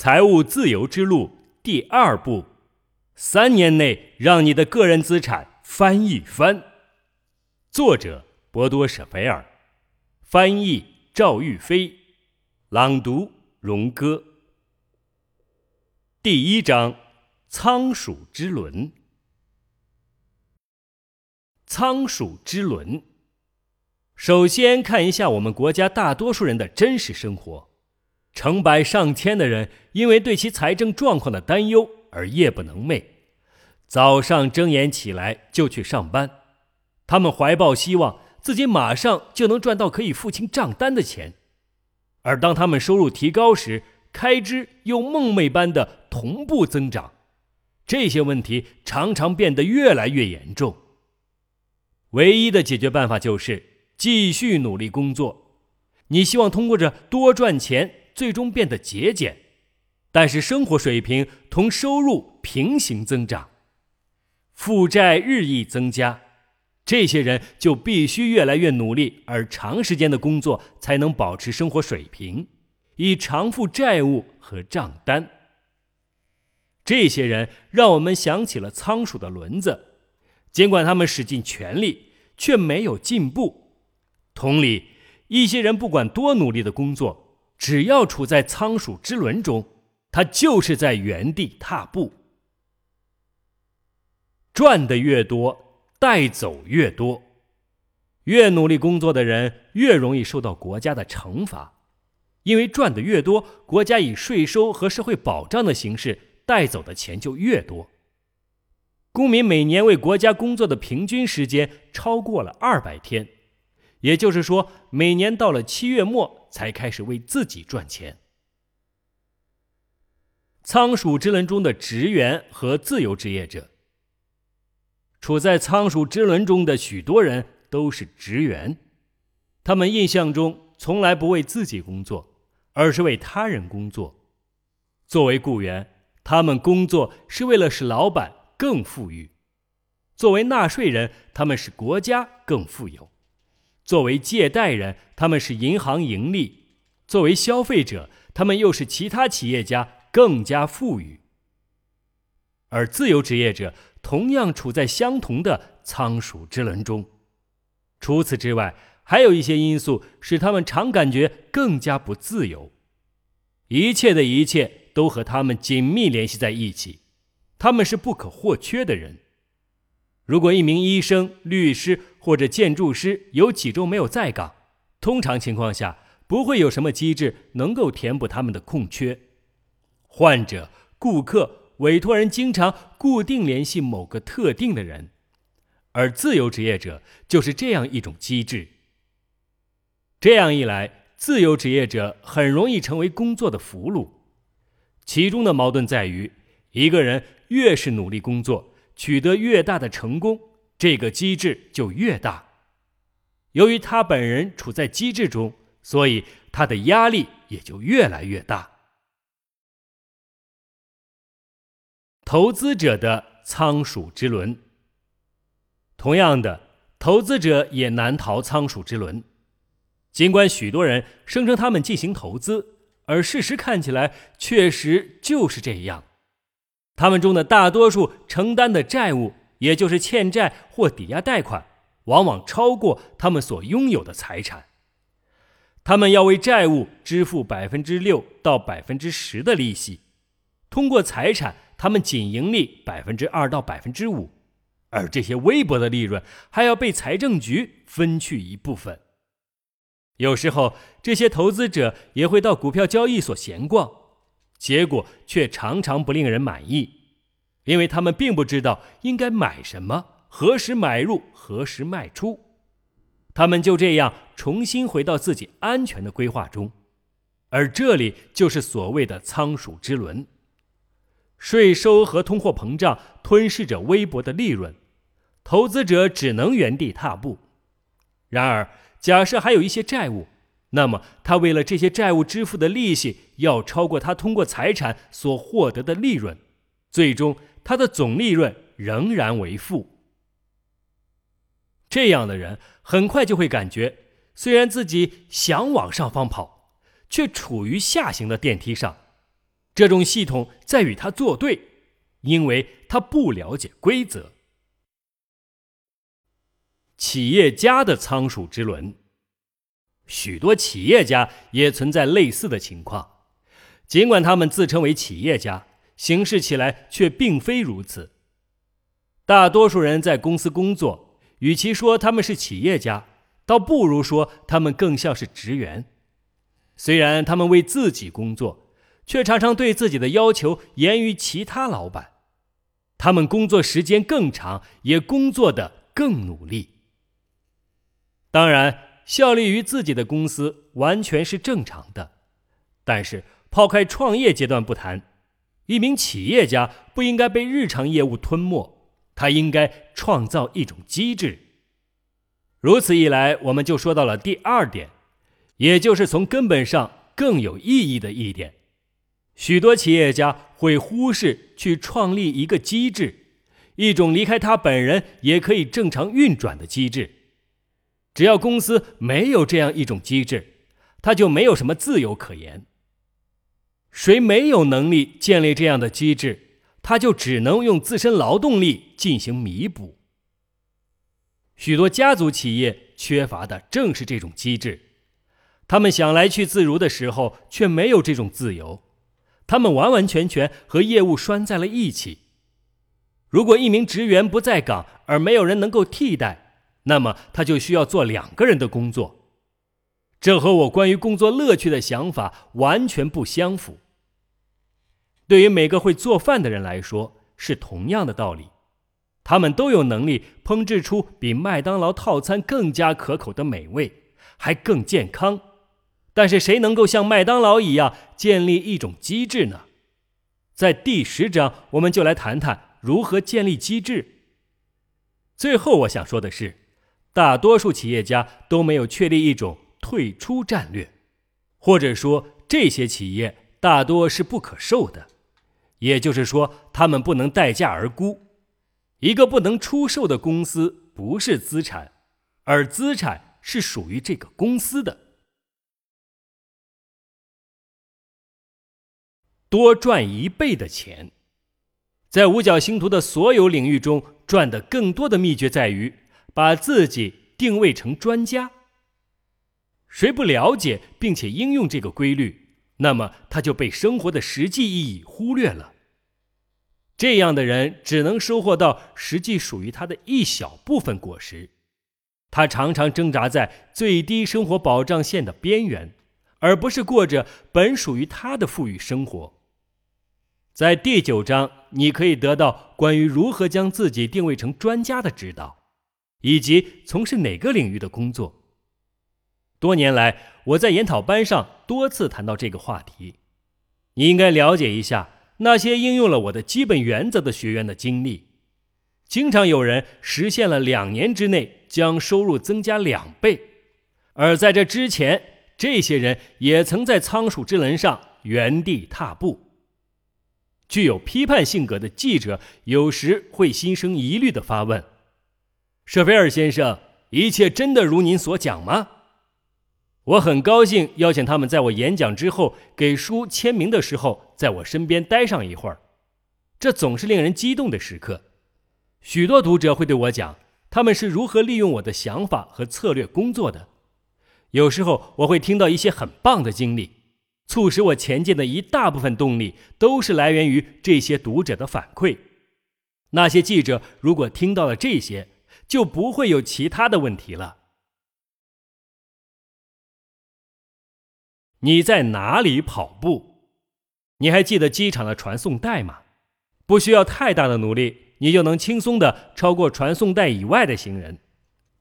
财务自由之路第二步：三年内让你的个人资产翻一番。作者：博多·舍菲尔，翻译：赵玉飞，朗读：荣哥。第一章：仓鼠之轮。仓鼠之轮。首先看一下我们国家大多数人的真实生活。成百上千的人因为对其财政状况的担忧而夜不能寐，早上睁眼起来就去上班，他们怀抱希望自己马上就能赚到可以付清账单的钱，而当他们收入提高时，开支又梦寐般的同步增长，这些问题常常变得越来越严重。唯一的解决办法就是继续努力工作，你希望通过着多赚钱。最终变得节俭，但是生活水平同收入平行增长，负债日益增加，这些人就必须越来越努力而长时间的工作，才能保持生活水平，以偿付债务和账单。这些人让我们想起了仓鼠的轮子，尽管他们使尽全力，却没有进步。同理，一些人不管多努力的工作。只要处在仓鼠之轮中，他就是在原地踏步。赚的越多，带走越多。越努力工作的人，越容易受到国家的惩罚，因为赚的越多，国家以税收和社会保障的形式带走的钱就越多。公民每年为国家工作的平均时间超过了二百天。也就是说，每年到了七月末才开始为自己赚钱。仓鼠之轮中的职员和自由职业者，处在仓鼠之轮中的许多人都是职员，他们印象中从来不为自己工作，而是为他人工作。作为雇员，他们工作是为了使老板更富裕；作为纳税人，他们使国家更富有。作为借贷人，他们是银行盈利；作为消费者，他们又是其他企业家更加富裕。而自由职业者同样处在相同的仓鼠之轮中。除此之外，还有一些因素使他们常感觉更加不自由。一切的一切都和他们紧密联系在一起，他们是不可或缺的人。如果一名医生、律师或者建筑师有几周没有在岗，通常情况下不会有什么机制能够填补他们的空缺。患者、顾客、委托人经常固定联系某个特定的人，而自由职业者就是这样一种机制。这样一来，自由职业者很容易成为工作的俘虏。其中的矛盾在于，一个人越是努力工作。取得越大的成功，这个机制就越大。由于他本人处在机制中，所以他的压力也就越来越大。投资者的仓鼠之轮，同样的，投资者也难逃仓鼠之轮。尽管许多人声称他们进行投资，而事实看起来确实就是这样。他们中的大多数承担的债务，也就是欠债或抵押贷款，往往超过他们所拥有的财产。他们要为债务支付百分之六到百分之十的利息，通过财产，他们仅盈利百分之二到百分之五，而这些微薄的利润还要被财政局分去一部分。有时候，这些投资者也会到股票交易所闲逛。结果却常常不令人满意，因为他们并不知道应该买什么、何时买入、何时卖出。他们就这样重新回到自己安全的规划中，而这里就是所谓的仓鼠之轮。税收和通货膨胀吞噬着微薄的利润，投资者只能原地踏步。然而，假设还有一些债务。那么，他为了这些债务支付的利息要超过他通过财产所获得的利润，最终他的总利润仍然为负。这样的人很快就会感觉，虽然自己想往上方跑，却处于下行的电梯上，这种系统在与他作对，因为他不了解规则。企业家的仓鼠之轮，许多企业家也存在类似的情况，尽管他们自称为企业家，行事起来却并非如此。大多数人在公司工作，与其说他们是企业家，倒不如说他们更像是职员。虽然他们为自己工作，却常常对自己的要求严于其他老板。他们工作时间更长，也工作的更努力。当然，效力于自己的公司完全是正常的。但是，抛开创业阶段不谈，一名企业家不应该被日常业务吞没。他应该创造一种机制。如此一来，我们就说到了第二点，也就是从根本上更有意义的一点：许多企业家会忽视去创立一个机制，一种离开他本人也可以正常运转的机制。只要公司没有这样一种机制，他就没有什么自由可言。谁没有能力建立这样的机制？他就只能用自身劳动力进行弥补。许多家族企业缺乏的正是这种机制，他们想来去自如的时候，却没有这种自由，他们完完全全和业务拴在了一起。如果一名职员不在岗，而没有人能够替代，那么他就需要做两个人的工作，这和我关于工作乐趣的想法完全不相符。对于每个会做饭的人来说，是同样的道理。他们都有能力烹制出比麦当劳套餐更加可口的美味，还更健康。但是，谁能够像麦当劳一样建立一种机制呢？在第十章，我们就来谈谈如何建立机制。最后，我想说的是，大多数企业家都没有确立一种退出战略，或者说，这些企业大多是不可售的。也就是说，他们不能待价而沽。一个不能出售的公司不是资产，而资产是属于这个公司的。多赚一倍的钱，在五角星图的所有领域中赚的更多的秘诀在于把自己定位成专家。谁不了解并且应用这个规律？那么他就被生活的实际意义忽略了。这样的人只能收获到实际属于他的一小部分果实。他常常挣扎在最低生活保障线的边缘，而不是过着本属于他的富裕生活。在第九章，你可以得到关于如何将自己定位成专家的指导，以及从事哪个领域的工作。多年来，我在研讨班上多次谈到这个话题。你应该了解一下那些应用了我的基本原则的学员的经历。经常有人实现了两年之内将收入增加两倍，而在这之前，这些人也曾在仓鼠之轮上原地踏步。具有批判性格的记者有时会心生疑虑的发问：“舍菲尔先生，一切真的如您所讲吗？”我很高兴邀请他们在我演讲之后给书签名的时候，在我身边待上一会儿，这总是令人激动的时刻。许多读者会对我讲，他们是如何利用我的想法和策略工作的。有时候我会听到一些很棒的经历，促使我前进的一大部分动力都是来源于这些读者的反馈。那些记者如果听到了这些，就不会有其他的问题了。你在哪里跑步？你还记得机场的传送带吗？不需要太大的努力，你就能轻松的超过传送带以外的行人。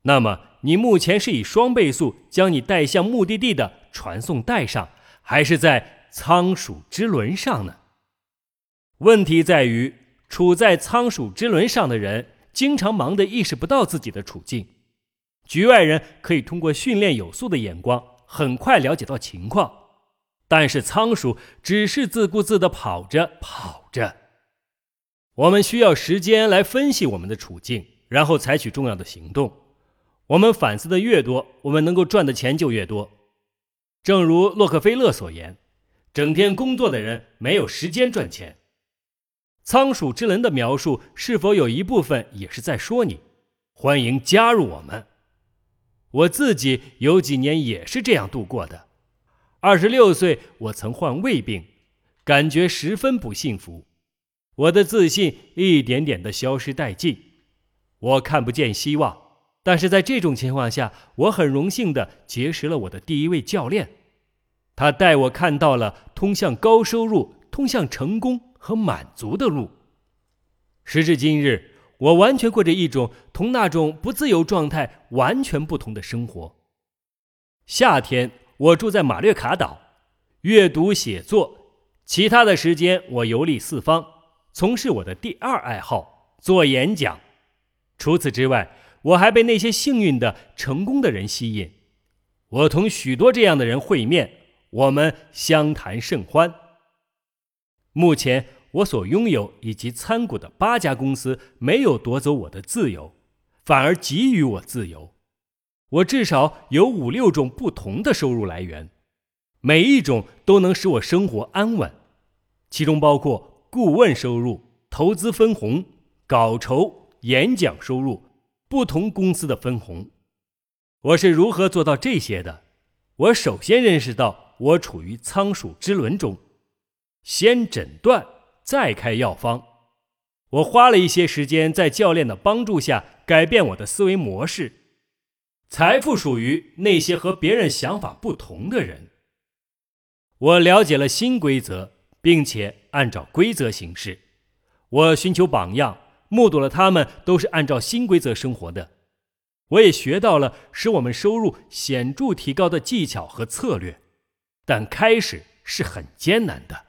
那么，你目前是以双倍速将你带向目的地的传送带上，还是在仓鼠之轮上呢？问题在于，处在仓鼠之轮上的人经常忙得意识不到自己的处境。局外人可以通过训练有素的眼光。很快了解到情况，但是仓鼠只是自顾自地跑着跑着。我们需要时间来分析我们的处境，然后采取重要的行动。我们反思的越多，我们能够赚的钱就越多。正如洛克菲勒所言，整天工作的人没有时间赚钱。仓鼠之人的描述是否有一部分也是在说你？欢迎加入我们。我自己有几年也是这样度过的。二十六岁，我曾患胃病，感觉十分不幸福。我的自信一点点的消失殆尽，我看不见希望。但是在这种情况下，我很荣幸的结识了我的第一位教练，他带我看到了通向高收入、通向成功和满足的路。时至今日。我完全过着一种同那种不自由状态完全不同的生活。夏天，我住在马略卡岛，阅读写作；其他的时间，我游历四方，从事我的第二爱好——做演讲。除此之外，我还被那些幸运的、成功的人吸引。我同许多这样的人会面，我们相谈甚欢。目前。我所拥有以及参股的八家公司没有夺走我的自由，反而给予我自由。我至少有五六种不同的收入来源，每一种都能使我生活安稳，其中包括顾问收入、投资分红、稿酬、演讲收入、不同公司的分红。我是如何做到这些的？我首先认识到我处于仓鼠之轮中，先诊断。再开药方，我花了一些时间在教练的帮助下改变我的思维模式。财富属于那些和别人想法不同的人。我了解了新规则，并且按照规则行事。我寻求榜样，目睹了他们都是按照新规则生活的。我也学到了使我们收入显著提高的技巧和策略，但开始是很艰难的。